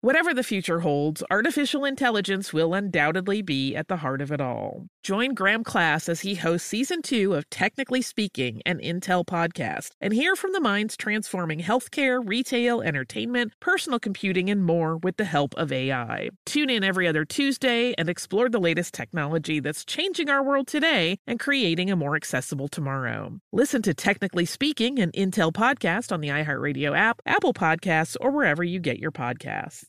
Whatever the future holds, artificial intelligence will undoubtedly be at the heart of it all. Join Graham Class as he hosts season two of Technically Speaking, an Intel podcast, and hear from the minds transforming healthcare, retail, entertainment, personal computing, and more with the help of AI. Tune in every other Tuesday and explore the latest technology that's changing our world today and creating a more accessible tomorrow. Listen to Technically Speaking, an Intel podcast on the iHeartRadio app, Apple Podcasts, or wherever you get your podcasts.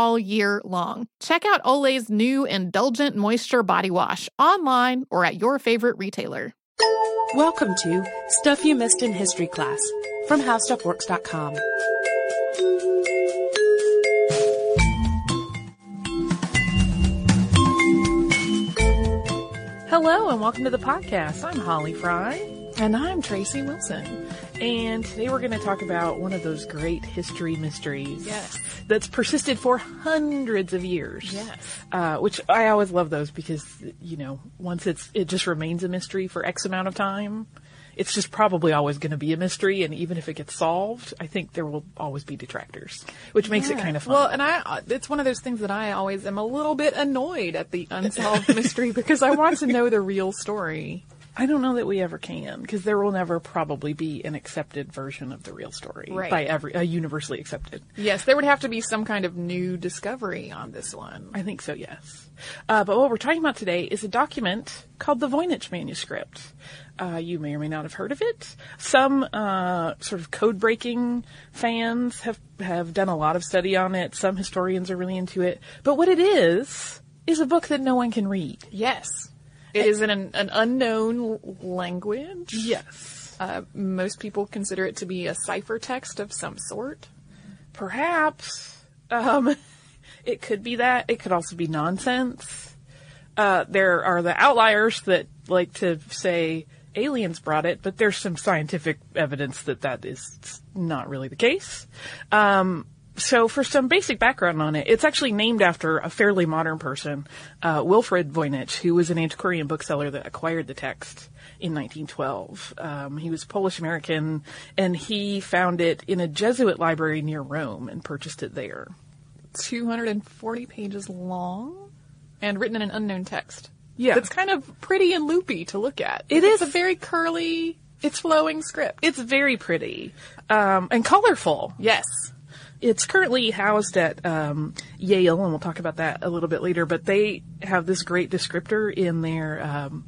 all year long. Check out Olay's new Indulgent Moisture Body Wash online or at your favorite retailer. Welcome to Stuff You Missed in History Class from HowStuffWorks.com. Hello and welcome to the podcast. I'm Holly Fry. And I'm Tracy Wilson. And today we're going to talk about one of those great history mysteries. Yes. That's persisted for hundreds of years. Yes. Uh, which I always love those because, you know, once it's, it just remains a mystery for X amount of time, it's just probably always going to be a mystery. And even if it gets solved, I think there will always be detractors, which makes Yeah. it kind of fun. Well, and I, it's one of those things that I always am a little bit annoyed at the unsolved mystery because I want to know the real story. I don't know that we ever can because there will never probably be an accepted version of the real story Right. by every, uh, universally accepted. Yes, there would have to be some kind of new discovery on this one. I think so, yes. Uh, but what we're talking about today is a document called the Voynich Manuscript. Uh, you may or may not have heard of it. Some uh, sort of code breaking fans have, have done a lot of study on it. Some historians are really into it. But what it is, is a book that no one can read. Yes. It is in an, an unknown language. Yes. Uh, most people consider it to be a ciphertext of some sort. Perhaps. Um, it could be that. It could also be nonsense. Uh, there are the outliers that like to say aliens brought it, but there's some scientific evidence that that is not really the case. Um, so for some basic background on it, it's actually named after a fairly modern person, uh, Wilfred Voynich, who was an antiquarian bookseller that acquired the text in 1912. Um, he was Polish American, and he found it in a Jesuit library near Rome and purchased it there. 240 pages long and written in an unknown text. Yeah. It's kind of pretty and loopy to look at. It it's is. a very curly, it's flowing script. It's very pretty um, and colorful. yes. It's currently housed at um, Yale, and we'll talk about that a little bit later. But they have this great descriptor in their um,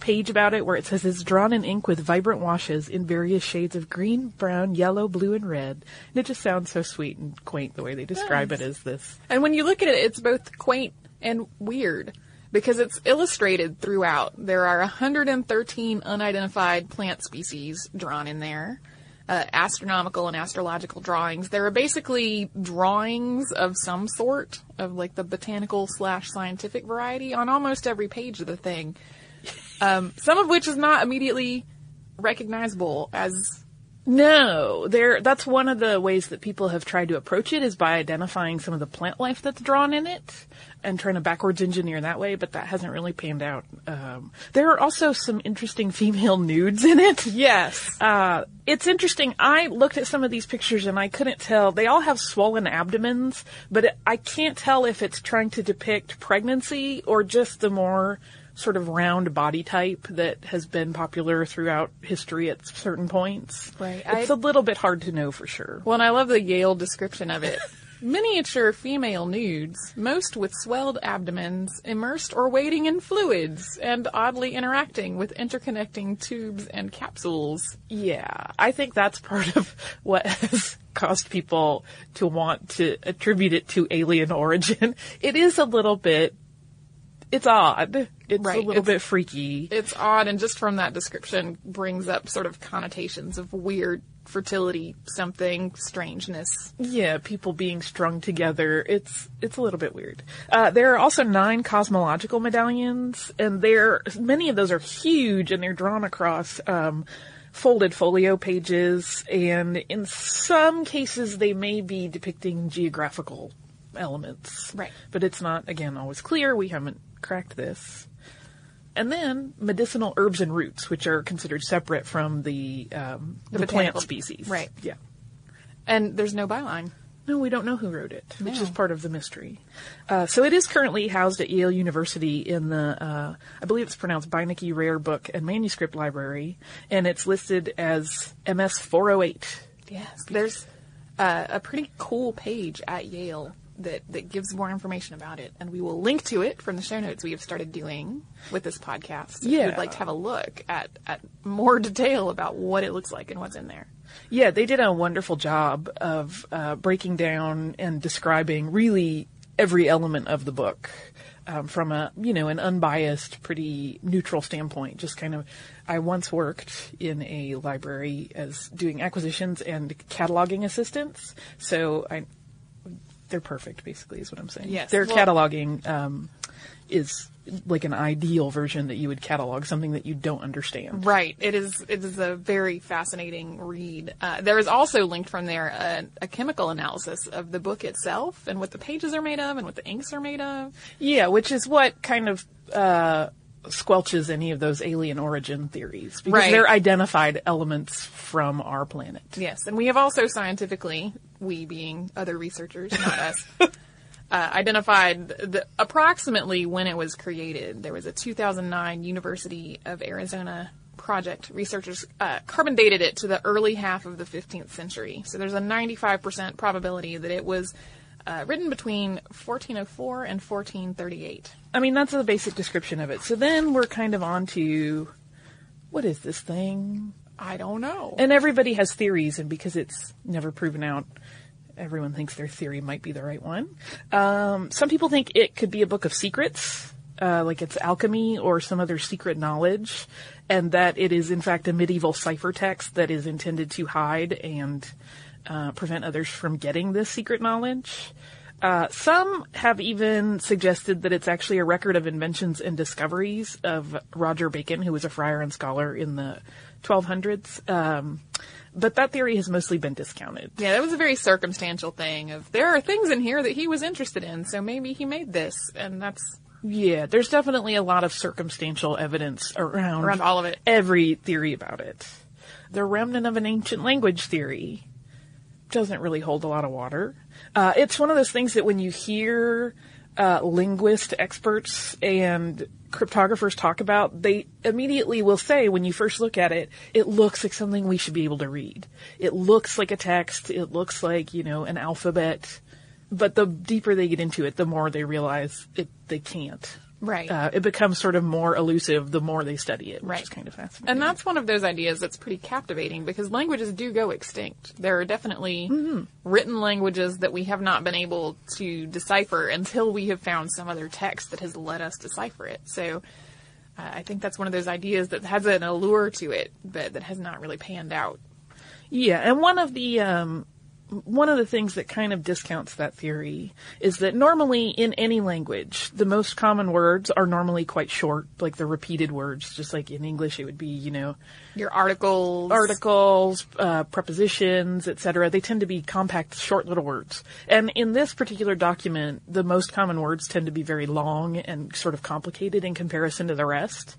page about it, where it says it's drawn in ink with vibrant washes in various shades of green, brown, yellow, blue, and red. And it just sounds so sweet and quaint the way they describe Nice. it as this. And when you look at it, it's both quaint and weird because it's illustrated throughout. There are 113 unidentified plant species drawn in there. Uh, astronomical and astrological drawings. There are basically drawings of some sort of like the botanical slash scientific variety on almost every page of the thing. Um, some of which is not immediately recognizable as No, there. That's one of the ways that people have tried to approach it is by identifying some of the plant life that's drawn in it and trying to backwards engineer that way. But that hasn't really panned out. Um, there are also some interesting female nudes in it. yes. Uh, it's interesting. I looked at some of these pictures and I couldn't tell. They all have swollen abdomens, but it, I can't tell if it's trying to depict pregnancy or just the more sort of round body type that has been popular throughout history at certain points. Right. It's I- a little bit hard to know for sure. Well, and I love the Yale description of it. Miniature female nudes, most with swelled abdomens, immersed or wading in fluids, and oddly interacting with interconnecting tubes and capsules. Yeah, I think that's part of what has caused people to want to attribute it to alien origin. It is a little bit, it's odd. It's Right, a little it's- bit freaky. It's odd, and just from that description brings up sort of connotations of weird fertility, something, strangeness. Yeah, people being strung together. It's it's a little bit weird. Uh, there are also nine cosmological medallions, and they're many of those are huge, and they're drawn across um, folded folio pages, and in some cases they may be depicting geographical elements. Right. But it's not again always clear. We haven't cracked this. And then medicinal herbs and roots, which are considered separate from the um, the, plant species. right. Yeah. And there's no byline. No, we don't know who wrote it, which No. is part of the mystery. Uh, so it is currently housed at Yale University in the, uh, I believe it's pronounced Beinecke Rare Book and Manuscript Library, and it's listed as MS 408. Yes. There's uh, a pretty cool page at Yale that, that gives more information about it, and we will link to it from the show notes we have started doing with this podcast. If Yeah. you'd like to have a look at, at more detail about what it looks like and what's in there. Yeah, they did a wonderful job of uh, breaking down and describing really every element of the book um, from a you know an unbiased, pretty neutral standpoint. Just kind of, I once worked in a library as doing acquisitions and cataloging assistance, so I they're perfect. Basically, is what I'm saying. Yes. their Well- cataloging um, is like an ideal version that you would catalog something that you don't understand. Right. It is. It is a very fascinating read. Uh, there is also linked from there a, a chemical analysis of the book itself and what the pages are made of and what the inks are made of. Yeah, which is what kind of uh, squelches any of those alien origin theories because Right. they're identified elements from our planet. Yes, and we have also scientifically, we being other researchers, not us, uh, identified the, approximately when it was created. There was a 2009 University of Arizona project. Researchers uh, carbon dated it to the early half of the 15th century. So there's a 95% probability that it was uh, written between 1404 and 1438. I mean, that's the basic description of it. So then we're kind of on to what is this thing? I don't know. And everybody has theories, and because it's never proven out, everyone thinks their theory might be the right one. Um, some people think it could be a book of secrets, uh, like it's alchemy or some other secret knowledge, and that it is in fact a medieval ciphertext that is intended to hide and uh, prevent others from getting this secret knowledge. Uh, some have even suggested that it's actually a record of inventions and discoveries of Roger Bacon, who was a friar and scholar in the 1200s. Um, but that theory has mostly been discounted. yeah, that was a very circumstantial thing of there are things in here that he was interested in, so maybe he made this, and that's Yeah, there's definitely a lot of circumstantial evidence around, Around all of it. Every theory about it. The remnant of an ancient language theory doesn't really hold a lot of water. Uh, it's one of those things that when you hear uh, linguist experts and cryptographers talk about, they immediately will say when you first look at it, it looks like something we should be able to read. It looks like a text. It looks like, you know, an alphabet. But the deeper they get into it, the more they realize it, they can't. Right. Uh, it becomes sort of more elusive the more they study it, which Right. is kind of fascinating. And that's one of those ideas that's pretty captivating because languages do go extinct. There are definitely written languages that we have not been able to decipher until we have found some other text that has let us decipher it. So uh, I think that's one of those ideas that has an allure to it, but that has not really panned out. Yeah, and one of the um, one of the things that kind of discounts that theory is that normally in any language, the most common words are normally quite short, like the repeated words. Just like in English, it would be, you know, Your articles. articles, uh, prepositions, etc. They tend to be compact, short little words. And in this particular document, the most common words tend to be very long and sort of complicated in comparison to the rest,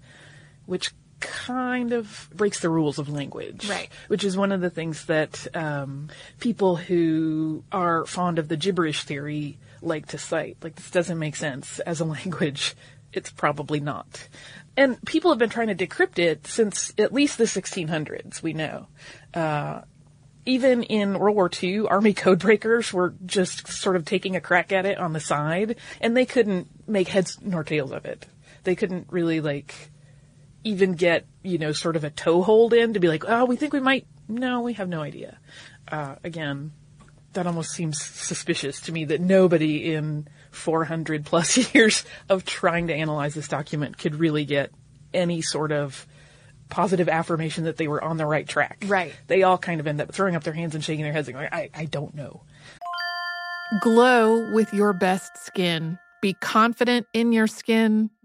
which kind of breaks the rules of language. Right. Which is one of the things that um, people who are fond of the gibberish theory like to cite. Like, this doesn't make sense as a language. It's probably not. And people have been trying to decrypt it since at least the 1600s, we know. Uh, even in World War II, Army codebreakers were just sort of taking a crack at it on the side, and they couldn't make heads nor tails of it. They couldn't really, like, even get, you know, sort of a toehold in to be like, oh, we think we might. No, we have no idea. Uh, again, that almost seems suspicious to me that nobody in 400 plus years of trying to analyze this document could really get any sort of positive affirmation that they were on the right track. Right. They all kind of end up throwing up their hands and shaking their heads and going, I, I don't know. Glow with your best skin. Be confident in your skin.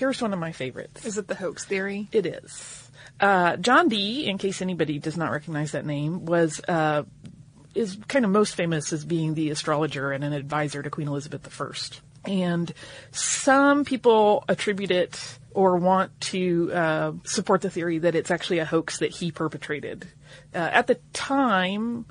Here's one of my favorites. Is it the hoax theory? It is. Uh, John Dee, in case anybody does not recognize that name, was uh, is kind of most famous as being the astrologer and an advisor to Queen Elizabeth I. And some people attribute it or want to uh, support the theory that it's actually a hoax that he perpetrated. Uh, at the time,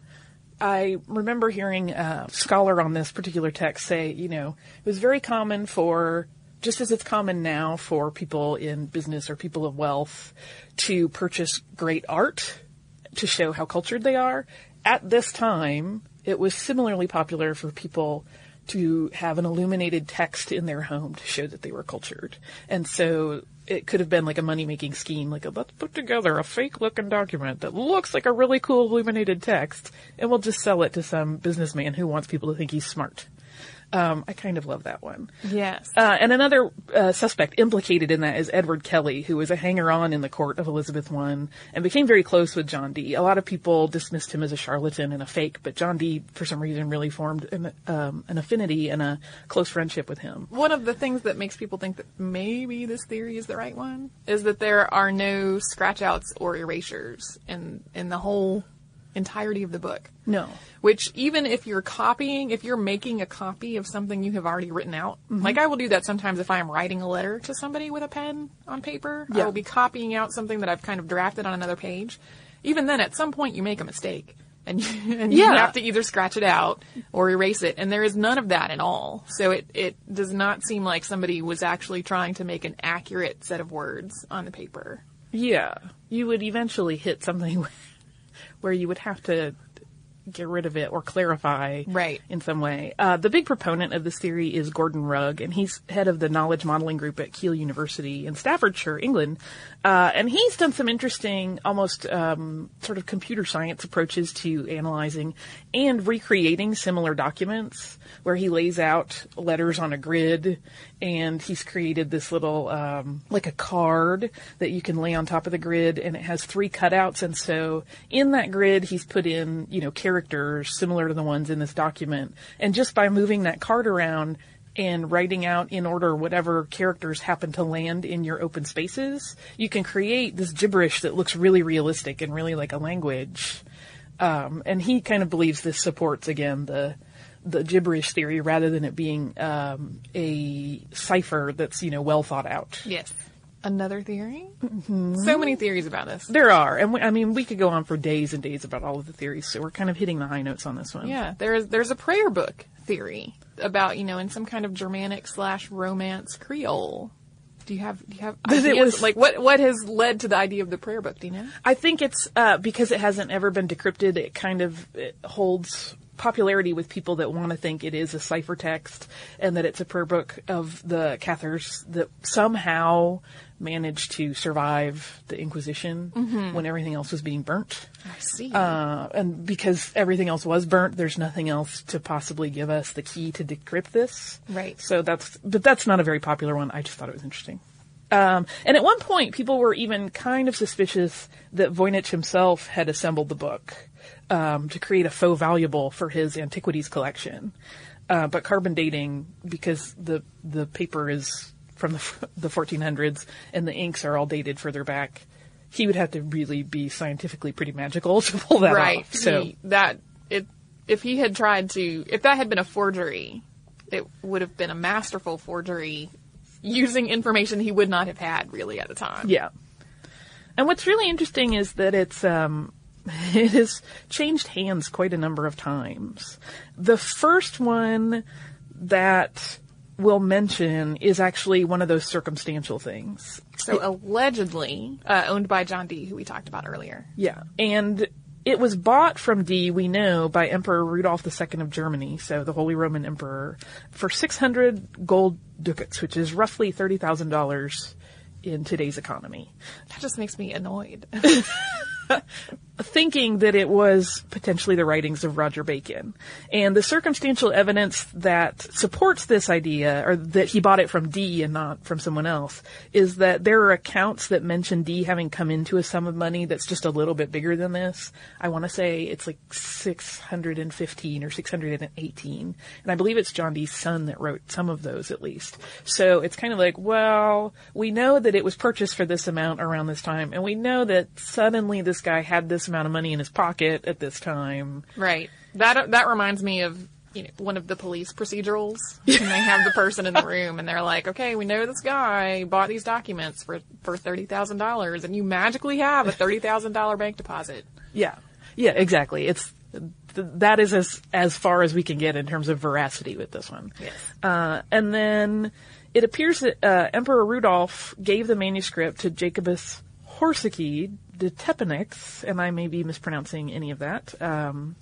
I remember hearing a scholar on this particular text say, you know, it was very common for, just as it's common now for people in business or people of wealth to purchase great art to show how cultured they are. At this time, it was similarly popular for people to have an illuminated text in their home to show that they were cultured. And so it could have been like a money making scheme, like a, let's put together a fake looking document that looks like a really cool illuminated text and we'll just sell it to some businessman who wants people to think he's smart. Um, I kind of love that one. Yes. Uh, and another uh, suspect implicated in that is Edward Kelly, who was a hanger-on in the court of Elizabeth I and became very close with John Dee. A lot of people dismissed him as a charlatan and a fake, but John Dee, for some reason, really formed an, um, an affinity and a close friendship with him. One of the things that makes people think that maybe this theory is the right one is that there are no scratch outs or erasures in in the whole entirety of the book. No. Which even if you're copying, if you're making a copy of something you have already written out, mm-hmm. like I will do that sometimes if I am writing a letter to somebody with a pen on paper. I will be copying out something that I've kind of drafted on another page. Even then, at some point, you make a mistake. And you, and you Yeah. have to either scratch it out or erase it. And there is none of that at all. So it, it does not seem like somebody was actually trying to make an accurate set of words on the paper. Yeah. You would eventually hit something where you would have to get rid of it or clarify Right. in some way. Uh, the big proponent of this theory is Gordon Rugg, and he's head of the knowledge modeling group at Keele University in Staffordshire, England. Uh, and he's done some interesting, almost um, sort of computer science approaches to analyzing and recreating similar documents, where he lays out letters on a grid, and he's created this little um, like a card that you can lay on top of the grid, and it has three cutouts. And so in that grid, he's put in you know characters similar to the ones in this document, and just by moving that card around and writing out in order whatever characters happen to land in your open spaces, you can create this gibberish that looks really realistic and really like a language. Um, and he kind of believes this supports again the the gibberish theory rather than it being um, a cipher that's you know well thought out. Yes. Another theory? So many theories about this. There are, and we, I mean we could go on for days and days about all of the theories. So we're kind of hitting the high notes on this one. Yeah, there's there's a prayer book theory about you know in some kind of Germanic slash Romance Creole. Do you have do you have That it was- like what what has led to the idea of the prayer book? Do you know? I think it's uh, because it hasn't ever been decrypted. It kind of it holds popularity with people that want to think it is a ciphertext and that it's a prayer book of the Cathars that somehow managed to survive the Inquisition when everything else was being burnt. I see. Uh, and because everything else was burnt, there's nothing else to possibly give us the key to decrypt this. Right. So that's, but that's not a very popular one. I just thought it was interesting. Um, and at one point, people were even kind of suspicious that Voynich himself had assembled the book um, to create a faux valuable for his antiquities collection. Uh, but carbon dating, because the the paper is from the the 1400s and the inks are all dated further back, he would have to really be scientifically pretty magical to pull that off. right. off. So He- that it if he had tried to if that had been a forgery, it would have been a masterful forgery using information he would not have had really at the time. Yeah. And what's really interesting is that it's um It has changed hands quite a number of times. The first one that we'll mention is actually one of those circumstantial things. So allegedly uh, owned by John Dee, who we talked about earlier. Yeah. And it was bought from Dee, we know, by Emperor Rudolf II of Germany, so the Holy Roman Emperor, for 600 gold ducats, which is roughly $30,000 in today's economy. That just makes me annoyed. thinking that it was potentially the writings of Roger Bacon. And the circumstantial evidence that supports this idea, or that he bought it from Dee and not from someone else, is that there are accounts that mention Dee having come into a sum of money that's just a little bit bigger than this. I want to say it's like 615 or 618. And I believe it's John Dee's son that wrote some of those at least. So it's kind of like, well, we know that it was purchased for this amount around this time, and we know that suddenly this guy had this amount of money in his pocket at this time. Right. That that reminds me of you know one of the police procedurals. and they have the person in the room and they're like, "Okay, we know this guy bought these documents for for thirty thousand dollars, and you magically have a thirty thousand dollar bank deposit." Yeah. Yeah, exactly. It's th- that is as as far as we can get in terms of veracity with this one. Yes. Uh, and then it appears that uh, Emperor Rudolf gave the manuscript to Jacobus Horsicki de Tepenix, and I may be mispronouncing any of that. Um,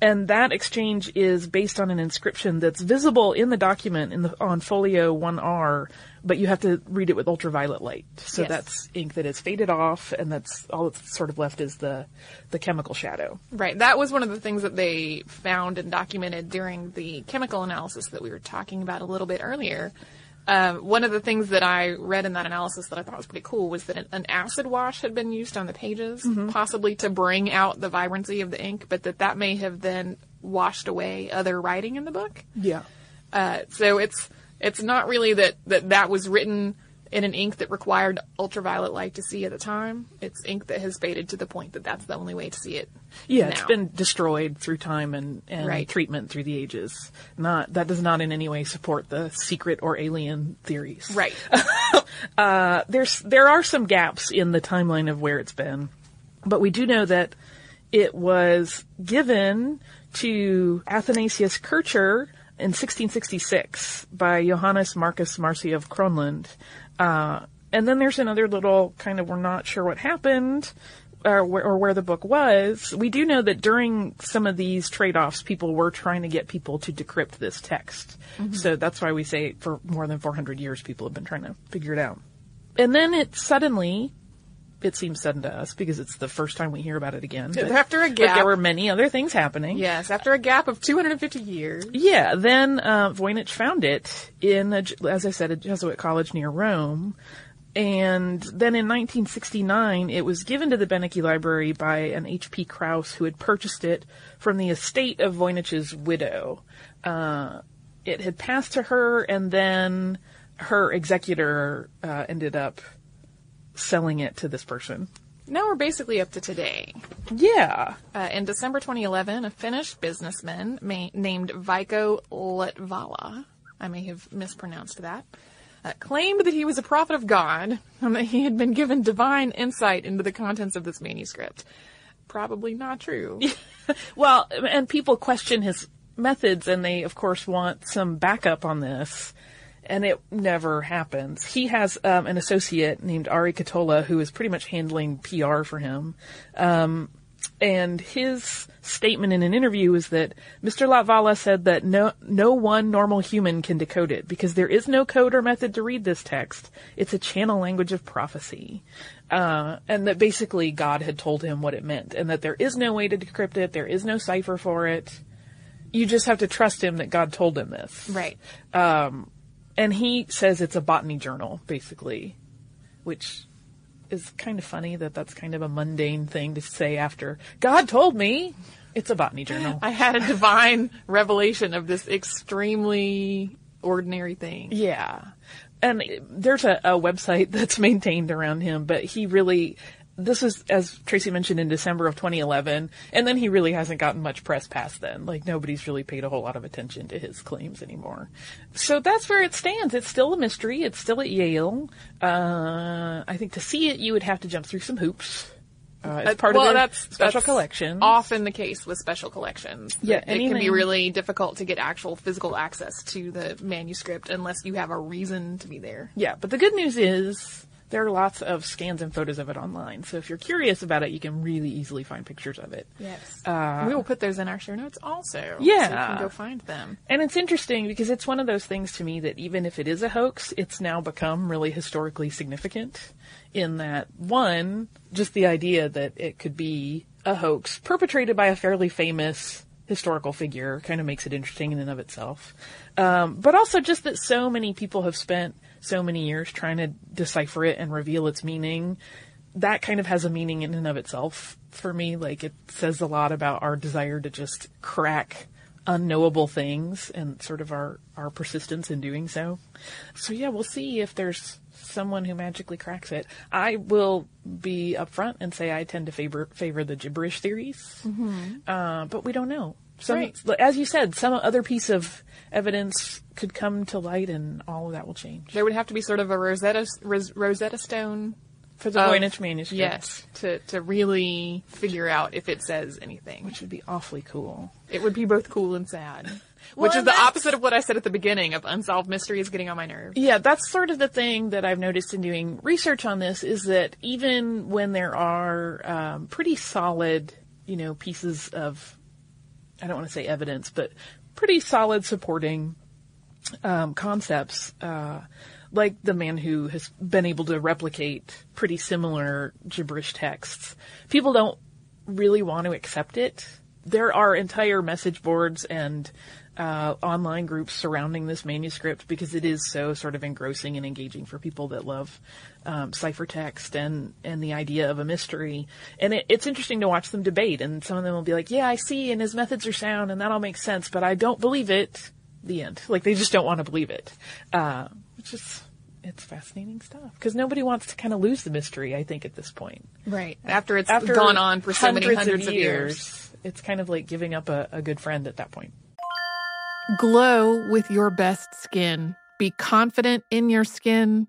and that exchange is based on an inscription that's visible in the document in the, on folio 1R, but you have to read it with ultraviolet light. So Yes. that's ink that is faded off, and that's all that's sort of left is the the chemical shadow. Right. That was one of the things that they found and documented during the chemical analysis that we were talking about a little bit earlier. Uh, one of the things that I read in that analysis that I thought was pretty cool was that an, an acid wash had been used on the pages, possibly to bring out the vibrancy of the ink, but that that may have then washed away other writing in the book. Yeah. Uh, so it's it's not really that, that that was written in an ink that required ultraviolet light to see at the time. It's ink that has faded to the point that that's the only way to see it. Yeah, it's now. been destroyed through time and, and Right. treatment through the ages. Not that does not in any way support the secret or alien theories. right. Uh, there's there are some gaps in the timeline of where it's been, but we do know that it was given to Athanasius Kircher in 1666 by Johannes Marcus Marci of Kronland. Uh, and then there's another little kind of we're not sure what happened or where, or where the book was. We do know that during some of these trade-offs, people were trying to get people to decrypt this text. So that's why we say for more than 400 years, people have been trying to figure it out. And then it suddenly, it seems sudden to us because it's the first time we hear about it again. but- After a but gap. there were many other things happening. yes, after a gap of 250 years. Yeah, then uh, Voynich found it in, a, as I said, a Jesuit college near Rome. And then in 1969, it was given to the Beinecke Library by an H.P. Kraus who had purchased it from the estate of Voynich's widow. Uh, it had passed to her, and then her executor uh, ended up selling it to this person. Now we're basically up to today. Yeah. Uh, in December 2011, a Finnish businessman ma- named Veikko Latvala, I may have mispronounced that, uh, claimed that he was a prophet of God and that he had been given divine insight into the contents of this manuscript. Probably not true. Well, and people question his methods, and they, of course, want some backup on this. And it never happens. He has um, an associate named Ari Katola who is pretty much handling PR for him. Um, and his statement in an interview is that Mr. Latvala said that no, no one normal human can decode it because there is no code or method to read this text. It's a channel language of prophecy. Uh, and that basically God had told him what it meant and that there is no way to decrypt it. There is no cipher for it. You just have to trust him that God told him this. right. And he says it's a botany journal, basically, which is kind of funny that that's kind of a mundane thing to say after God told me it's a botany journal. I had a divine revelation of this extremely ordinary thing. Yeah. And there's a, a website that's maintained around him, but he really, this was, as Tracy mentioned, in December of 2011, and then he really hasn't gotten much press past then. Like, nobody's really paid a whole lot of attention to his claims anymore. So that's where it stands. It's still a mystery. It's still at Yale. Uh, I think to see it, you would have to jump through some hoops. Uh, it's Uh, part well, of their that's special that's collection. Often the case with special collections. Yeah, it can be really difficult to get actual physical access to the manuscript unless you have a reason to be there. Yeah, but the good news is there are lots of scans and photos of it online. So if you're curious about it, you can really easily find pictures of it. Yes, Uh, we will put those in our show notes also. Yeah. so you can go find them. And it's interesting because it's one of those things to me that even if it is a hoax, it's now become really historically significant in that one, just the idea that it could be a hoax perpetrated by a fairly famous historical figure kind of makes it interesting in and of itself. Um, but also just that so many people have spent so many years trying to decipher it and reveal its meaning. That kind of has a meaning in and of itself for me. Like it says a lot about our desire to just crack unknowable things and sort of our, our persistence in doing so. So yeah, we'll see if there's someone who magically cracks it. I will be upfront and say I tend to favor favor the gibberish theories, uh, but we don't know. Some, Right. as you said, some other piece of evidence could come to light, and all of that will change. There would have to be sort of a Rosetta Ros- Rosetta Stone. For the Voynich manuscript, Yes, to to really figure out if it says anything. which would be awfully cool. It would be both cool and sad. Well, Which is the opposite of what I said at the beginning of unsolved mysteries getting on my nerves. Yeah, that's sort of the thing that I've noticed in doing research on this is that even when there are um, pretty solid, you know, pieces of, I don't want to say evidence, but pretty solid supporting um, concepts, uh, like the man who has been able to replicate pretty similar gibberish texts, people don't really want to accept it. There are entire message boards and uh, online groups surrounding this manuscript because it is so sort of engrossing and engaging for people that love um, ciphertext and and the idea of a mystery. And it, it's interesting to watch them debate. And some of them will be like, "Yeah, I see, and his methods are sound, and that all makes sense, but I don't believe it." The end. Like they just don't want to believe it, uh, which is it's fascinating stuff because nobody wants to kind of lose the mystery. I think at this point Right. After it's after gone on for so many hundreds of years. it's kind of like giving up a, a good friend at that point. Glow with your best skin. Be confident in your skin.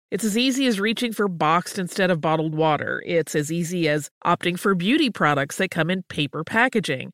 It's as easy as reaching for boxed instead of bottled water. It's as easy as opting for beauty products that come in paper packaging.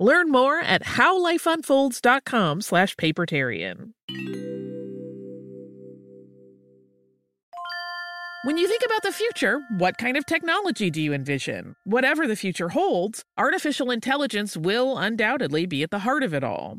Learn more at howlifeunfolds.com slash papertarian. When you think about the future, what kind of technology do you envision? Whatever the future holds, artificial intelligence will undoubtedly be at the heart of it all.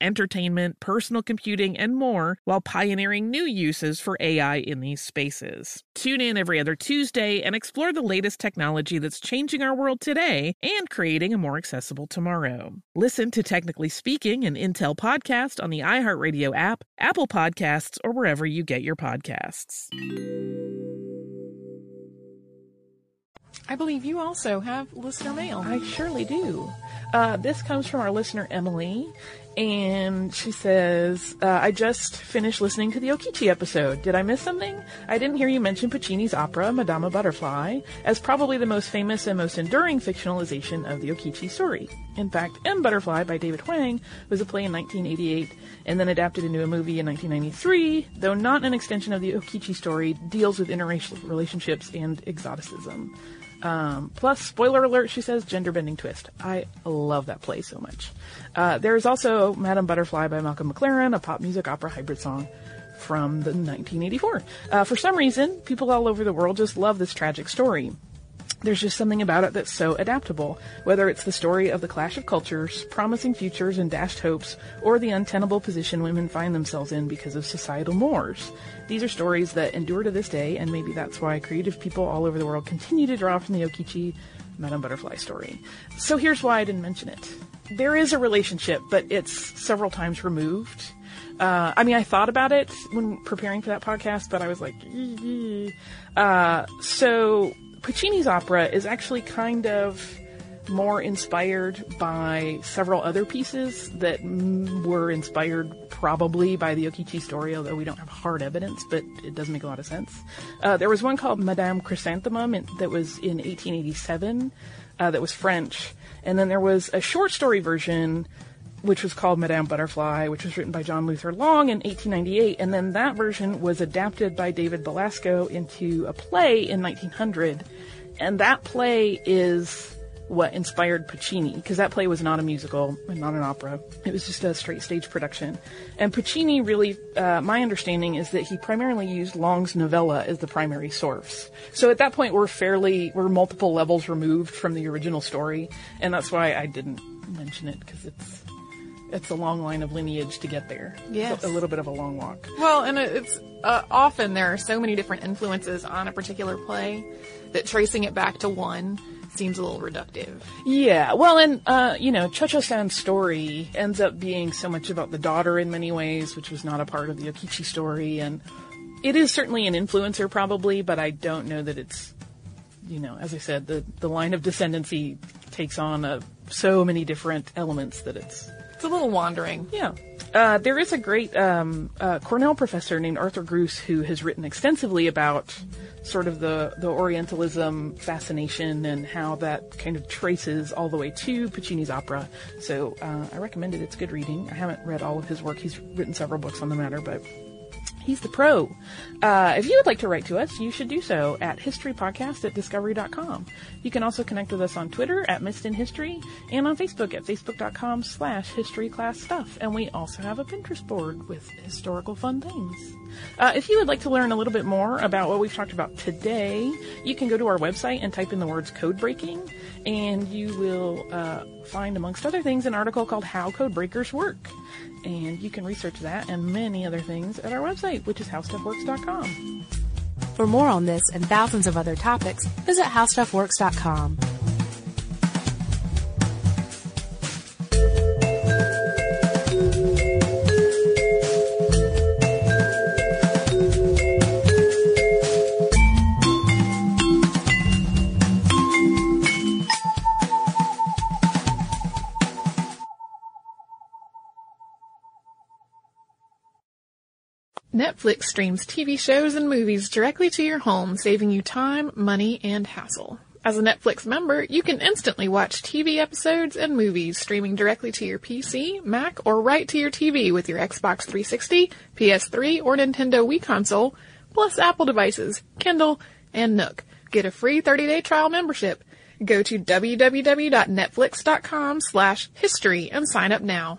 entertainment, personal computing, and more while pioneering new uses for AI in these spaces. Tune in every other Tuesday and explore the latest technology that's changing our world today and creating a more accessible tomorrow. Listen to Technically Speaking, an Intel podcast on the iHeartRadio app, Apple Podcasts, or wherever you get your podcasts. I believe you also have listener mail. I surely do. Uh, this comes from our listener Emily, and she says, uh, I just finished listening to the Okichi episode. Did I miss something? I didn't hear you mention Puccini's opera, Madama Butterfly, as probably the most famous and most enduring fictionalization of the Okichi story. In fact, M. Butterfly by David Hwang was a play in 1988 and then adapted into a movie in 1993, though not an extension of the Okichi story, deals with interracial relationships and exoticism. Um, plus, spoiler alert, she says, gender bending twist. I love that play so much. Uh, there is also Madame Butterfly by Malcolm McLaren, a pop music opera hybrid song from the 1984. Uh, for some reason, people all over the world just love this tragic story. There's just something about it that's so adaptable, whether it's the story of the clash of cultures, promising futures and dashed hopes, or the untenable position women find themselves in because of societal mores. These are stories that endure to this day, and maybe that's why creative people all over the world continue to draw from the Okichi Madame Butterfly story. So here's why I didn't mention it. There is a relationship, but it's several times removed. Uh, I mean, I thought about it when preparing for that podcast, but I was like, uh, so Puccini's opera is actually kind of more inspired by several other pieces that were inspired probably by the Okichi story, although we don't have hard evidence, but it does make a lot of sense. Uh, there was one called Madame Chrysanthemum in, that was in 1887 uh, that was French, and then there was a short story version which was called Madame Butterfly, which was written by John Luther Long in 1898, and then that version was adapted by David Belasco into a play in 1900, and that play is what inspired Puccini, because that play was not a musical and not an opera. It was just a straight stage production. And Puccini really, uh, my understanding is that he primarily used Long's novella as the primary source. So at that point, we're fairly, we're multiple levels removed from the original story, and that's why I didn't mention it, because it's, it's a long line of lineage to get there. Yes. A little bit of a long walk. Well, and it's uh, often there are so many different influences on a particular play that tracing it back to one seems a little reductive. Yeah, well, and uh, you know, Cho-Cho-San's story ends up being so much about the daughter in many ways, which was not a part of the Okichi story, and it is certainly an influencer, probably, but I don't know that it's, you know, as I said, the the line of descendancy takes on uh, so many different elements that it's It's a little wandering. yeah. Uh, there is a great um, uh, Cornell professor named Arthur Groos who has written extensively about sort of the, the Orientalism fascination and how that kind of traces all the way to Puccini's opera. So uh, I recommend it. It's good reading. I haven't read all of his work. He's written several books on the matter, but He's the pro. Uh, if you would like to write to us, you should do so at historypodcast at discovery.com. You can also connect with us on Twitter at Missed in History and on Facebook at facebook.com slash history class stuff. And we also have a Pinterest board with historical fun things. Uh, if you would like to learn a little bit more about what we've talked about today, you can go to our website and type in the words code breaking and you will uh, find, amongst other things, an article called How Code Breakers Work. And you can research that and many other things at our website, which is howstuffworks.com. For more on this and thousands of other topics, visit howstuffworks.com. Netflix streams TV shows and movies directly to your home, saving you time, money, and hassle. As a Netflix member, you can instantly watch TV episodes and movies streaming directly to your PC, Mac, or right to your TV with your Xbox 360, PS3, or Nintendo Wii console, plus Apple devices, Kindle, and Nook. Get a free 30-day trial membership. Go to www.netflix.com slash history and sign up now.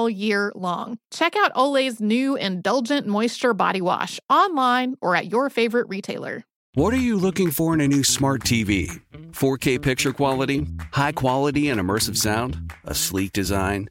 all year long. Check out Olay's new Indulgent Moisture Body Wash online or at your favorite retailer. What are you looking for in a new smart TV? 4K picture quality, high quality and immersive sound, a sleek design?